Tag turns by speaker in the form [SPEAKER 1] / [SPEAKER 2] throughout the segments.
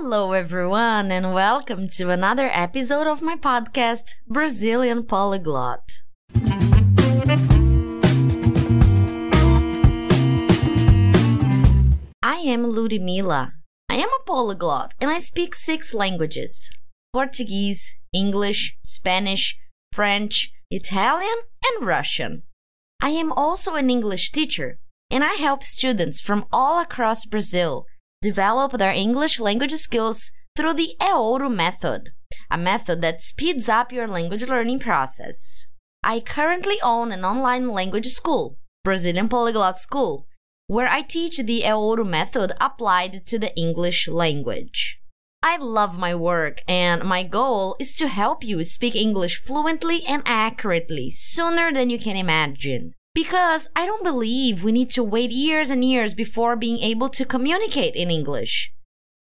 [SPEAKER 1] Hello, everyone, and welcome to another episode of my podcast, Brazilian Polyglot. I am Ludmila. I am a polyglot and I speak six languages Portuguese, English, Spanish, French, Italian, and Russian. I am also an English teacher and I help students from all across Brazil develop their English language skills through the EORO method, a method that speeds up your language learning process. I currently own an online language school, Brazilian Polyglot School, where I teach the EORO method applied to the English language. I love my work, and my goal is to help you speak English fluently and accurately sooner than you can imagine. Because I don't believe we need to wait years and years before being able to communicate in English.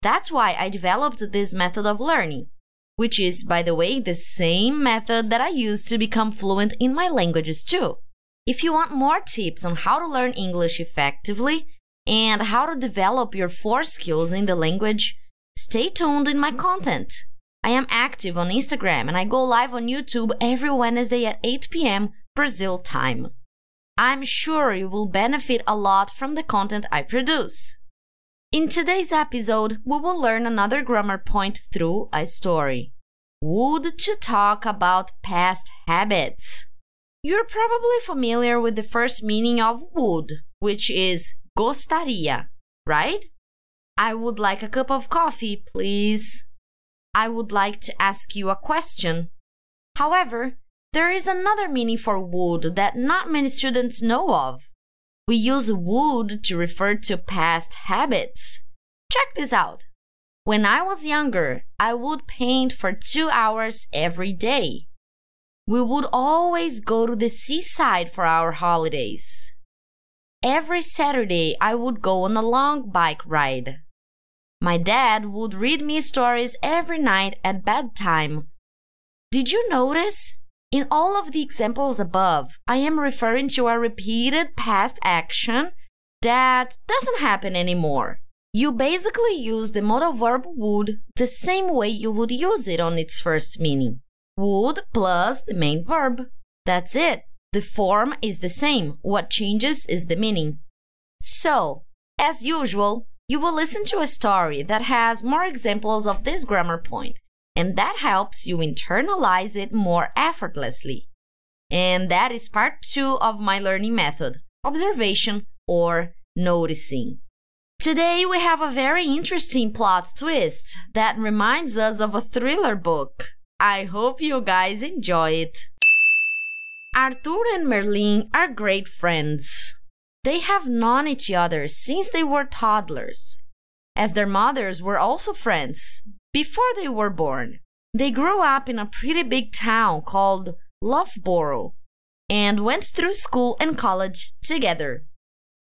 [SPEAKER 1] That's why I developed this method of learning, which is, by the way, the same method that I use to become fluent in my languages too. If you want more tips on how to learn English effectively and how to develop your four skills in the language, stay tuned in my content. I am active on Instagram and I go live on YouTube every Wednesday at 8 p.m. Brazil time. I'm sure you will benefit a lot from the content I produce. In today's episode, we will learn another grammar point through a story. Would to talk about past habits. You're probably familiar with the first meaning of would, which is gostaria, right? I would like a cup of coffee, please. I would like to ask you a question. However, there is another meaning for would that not many students know of. We use would to refer to past habits. Check this out. When I was younger, I would paint for two hours every day. We would always go to the seaside for our holidays. Every Saturday, I would go on a long bike ride. My dad would read me stories every night at bedtime. Did you notice in all of the examples above, I am referring to a repeated past action that doesn't happen anymore. You basically use the modal verb would the same way you would use it on its first meaning. Would plus the main verb. That's it. The form is the same. What changes is the meaning. So, as usual, you will listen to a story that has more examples of this grammar point and that helps you internalize it more effortlessly. And that is part two of my learning method observation or noticing. Today we have a very interesting plot twist that reminds us of a thriller book. I hope you guys enjoy it. Arthur and Merlin are great friends. They have known each other since they were toddlers, as their mothers were also friends, before they were born. They grew up in a pretty big town called Loughborough and went through school and college together.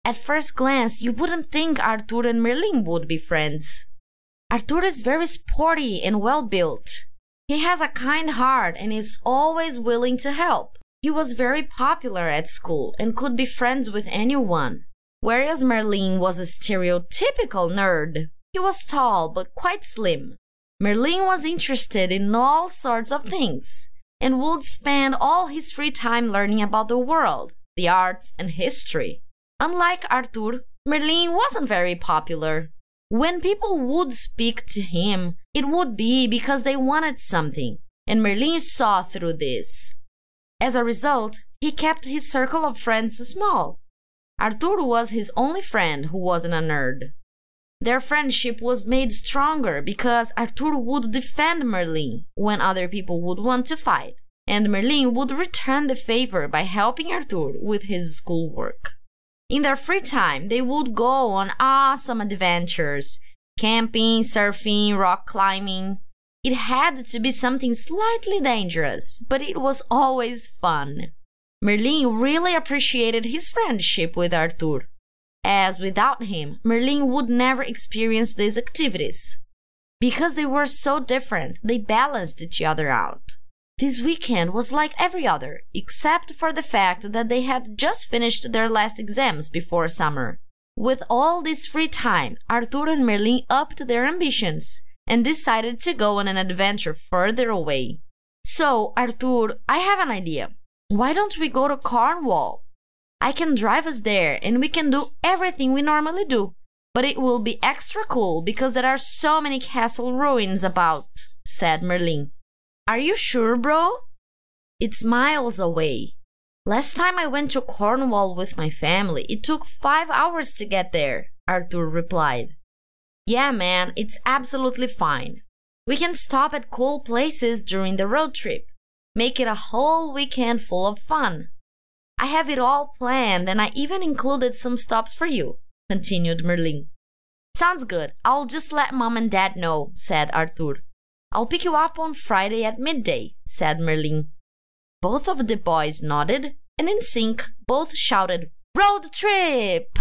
[SPEAKER 1] At first glance, you wouldn't think Arthur and Merlin would be friends. Arthur is very sporty and well built. He has a kind heart and is always willing to help. He was very popular at school and could be friends with anyone. Whereas Merlin was a stereotypical nerd. He was tall but quite slim, Merlin was interested in all sorts of things and would spend all his free time learning about the world, the arts, and history. Unlike Arthur, Merlin wasn't very popular. When people would speak to him, it would be because they wanted something, and Merlin saw through this. As a result, he kept his circle of friends small. Arthur was his only friend who wasn't a nerd. Their friendship was made stronger because Arthur would defend Merlin when other people would want to fight, and Merlin would return the favor by helping Arthur with his schoolwork. In their free time, they would go on awesome adventures camping, surfing, rock climbing. It had to be something slightly dangerous, but it was always fun. Merlin really appreciated his friendship with Arthur as without him, Merlin would never experience these activities. Because they were so different, they balanced each other out. This weekend was like every other, except for the fact that they had just finished their last exams before summer. With all this free time, Arthur and Merlin upped their ambitions and decided to go on an adventure further away. So, Arthur, I have an idea. Why don't we go to Cornwall? I can drive us there and we can do everything we normally do. But it will be extra cool because there are so many castle ruins about, said Merlin. Are you sure, bro? It's miles away. Last time I went to Cornwall with my family, it took five hours to get there, Arthur replied. Yeah, man, it's absolutely fine. We can stop at cool places during the road trip. Make it a whole weekend full of fun. I have it all planned and I even included some stops for you, continued Merlin. Sounds good. I'll just let mom and dad know, said Arthur. I'll pick you up on Friday at midday, said Merlin. Both of the boys nodded, and in sync, both shouted, Road trip!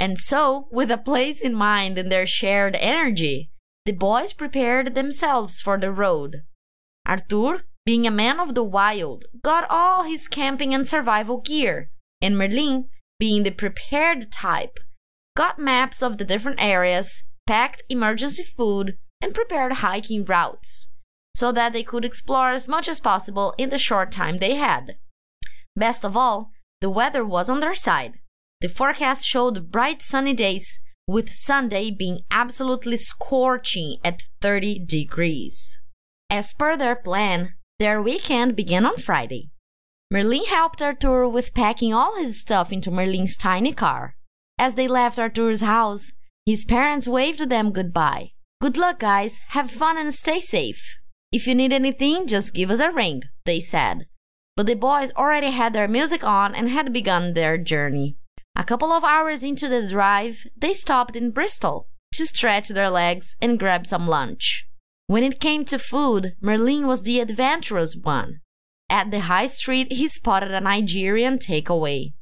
[SPEAKER 1] And so, with a place in mind and their shared energy, the boys prepared themselves for the road. Arthur, being a man of the wild, got all his camping and survival gear, and Merlin, being the prepared type, got maps of the different areas, packed emergency food, and prepared hiking routes, so that they could explore as much as possible in the short time they had. Best of all, the weather was on their side. The forecast showed bright sunny days, with Sunday being absolutely scorching at 30 degrees. As per their plan, their weekend began on Friday. Merlin helped Arthur with packing all his stuff into Merlin's tiny car. As they left Arthur's house, his parents waved them goodbye. Good luck, guys. Have fun and stay safe. If you need anything, just give us a ring, they said. But the boys already had their music on and had begun their journey. A couple of hours into the drive, they stopped in Bristol to stretch their legs and grab some lunch. When it came to food, Merlin was the adventurous one. At the high street, he spotted a Nigerian takeaway.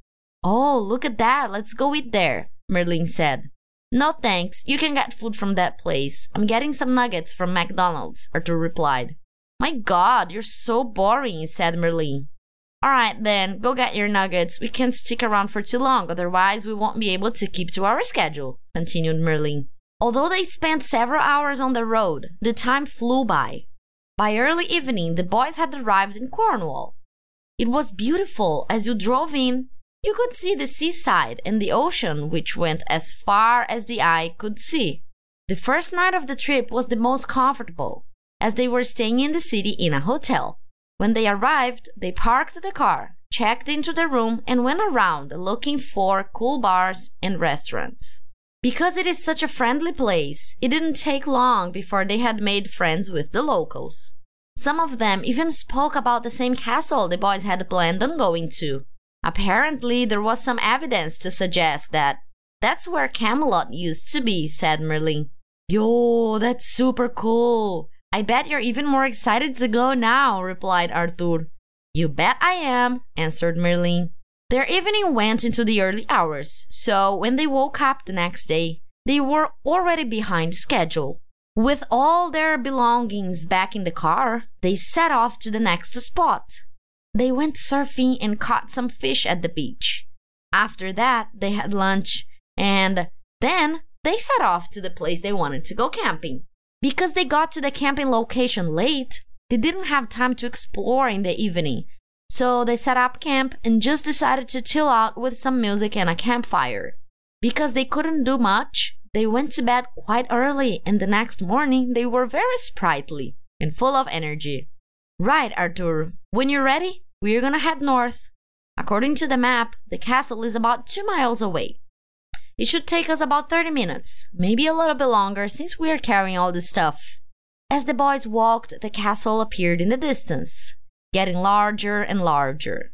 [SPEAKER 1] Oh, look at that, let's go eat there, Merlin said. No thanks, you can get food from that place. I'm getting some nuggets from McDonald's, Arthur replied. My god, you're so boring, said Merlin. Alright then, go get your nuggets. We can't stick around for too long, otherwise we won't be able to keep to our schedule, continued Merlin. Although they spent several hours on the road, the time flew by. By early evening, the boys had arrived in Cornwall. It was beautiful. As you drove in, you could see the seaside and the ocean, which went as far as the eye could see. The first night of the trip was the most comfortable, as they were staying in the city in a hotel. When they arrived, they parked the car, checked into the room, and went around looking for cool bars and restaurants. Because it is such a friendly place, it didn't take long before they had made friends with the locals. Some of them even spoke about the same castle the boys had planned on going to. Apparently, there was some evidence to suggest that that's where Camelot used to be, said Merlin. Yo, that's super cool. I bet you're even more excited to go now, replied Arthur. You bet I am, answered Merlin. Their evening went into the early hours, so when they woke up the next day, they were already behind schedule. With all their belongings back in the car, they set off to the next spot. They went surfing and caught some fish at the beach. After that, they had lunch, and then they set off to the place they wanted to go camping. Because they got to the camping location late, they didn't have time to explore in the evening. So they set up camp and just decided to chill out with some music and a campfire. Because they couldn't do much, they went to bed quite early and the next morning they were very sprightly and full of energy. Right, Arthur. When you're ready, we're gonna head north. According to the map, the castle is about two miles away. It should take us about 30 minutes, maybe a little bit longer since we are carrying all this stuff. As the boys walked, the castle appeared in the distance, getting larger and larger.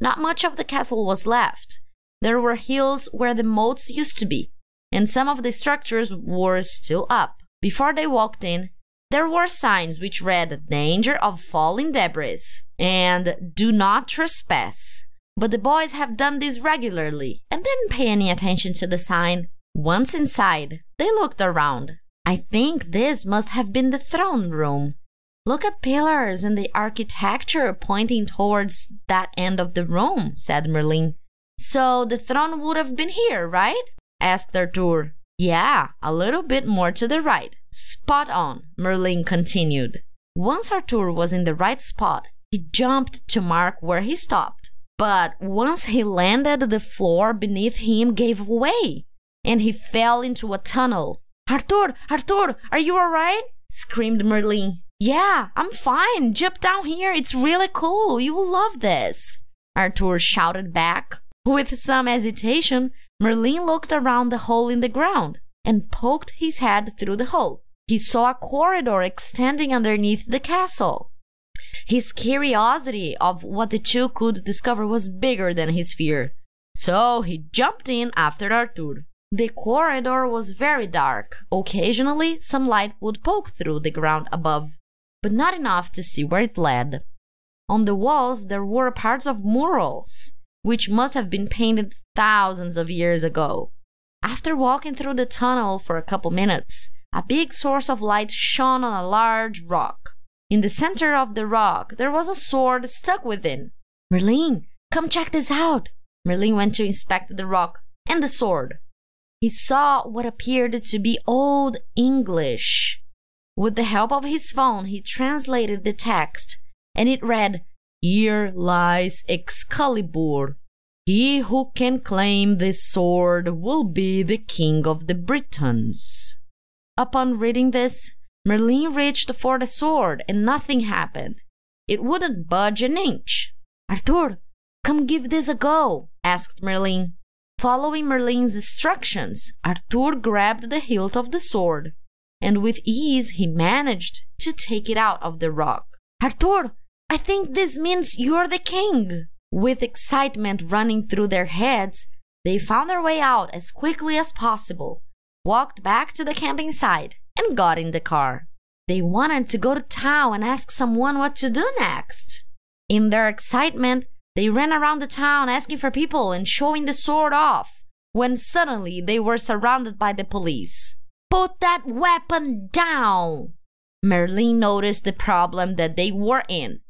[SPEAKER 1] Not much of the castle was left. There were hills where the moats used to be, and some of the structures were still up. Before they walked in, there were signs which read danger of falling debris and do not trespass. But the boys have done this regularly and didn't pay any attention to the sign. Once inside, they looked around. I think this must have been the throne room. Look at pillars and the architecture pointing towards that end of the room, said Merlin. So the throne would have been here, right? asked Arthur. Yeah, a little bit more to the right, Spot on, Merlin continued. Once Arthur was in the right spot, he jumped to mark where he stopped. But once he landed, the floor beneath him gave way, and he fell into a tunnel. Arthur, Arthur, are you alright? screamed Merlin. Yeah, I'm fine. Jump down here. It's really cool. You will love this. Arthur shouted back. With some hesitation, Merlin looked around the hole in the ground and poked his head through the hole. He saw a corridor extending underneath the castle. His curiosity of what the two could discover was bigger than his fear, so he jumped in after Arthur. The corridor was very dark. Occasionally, some light would poke through the ground above, but not enough to see where it led. On the walls, there were parts of murals, which must have been painted thousands of years ago. After walking through the tunnel for a couple minutes, a big source of light shone on a large rock. In the center of the rock, there was a sword stuck within. Merlin, come check this out. Merlin went to inspect the rock and the sword. He saw what appeared to be Old English. With the help of his phone, he translated the text, and it read, Here lies Excalibur, he who can claim this sword will be the king of the Britons. Upon reading this, Merlin reached for the sword and nothing happened. It wouldn't budge an inch. Arthur, come give this a go, asked Merlin. Following Merlin's instructions, Arthur grabbed the hilt of the sword, and with ease he managed to take it out of the rock. Arthur, I think this means you're the king. With excitement running through their heads, they found their way out as quickly as possible, walked back to the camping site, and got in the car. They wanted to go to town and ask someone what to do next. In their excitement, they ran around the town asking for people and showing the sword off, when suddenly they were surrounded by the police. Put that weapon down! Merlin noticed the problem that they were in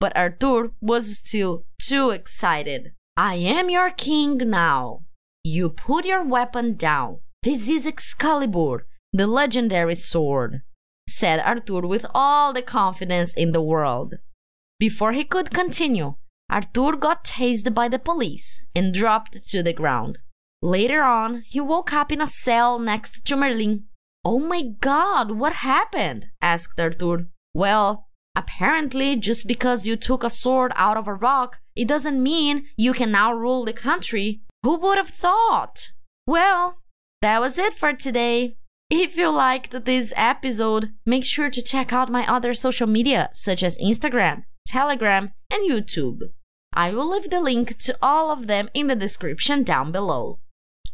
[SPEAKER 1] but Arthur was still too excited. I am your king now. You put your weapon down. This is Excalibur, the legendary sword, said Arthur with all the confidence in the world. Before he could continue, Arthur got tased by the police and dropped to the ground. Later on, he woke up in a cell next to Merlin. Oh my god, what happened? asked Arthur. Well, Apparently, just because you took a sword out of a rock, it doesn't mean you can now rule the country. Who would have thought? Well, that was it for today. If you liked this episode, make sure to check out my other social media such as Instagram, Telegram, and YouTube. I will leave the link to all of them in the description down below.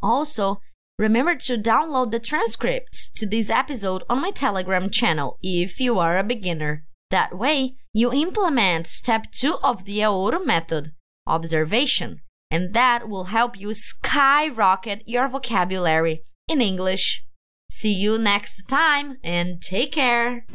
[SPEAKER 1] Also, remember to download the transcripts to this episode on my Telegram channel if you are a beginner. That way, you implement step two of the Aouro method, observation, and that will help you skyrocket your vocabulary in English. See you next time and take care!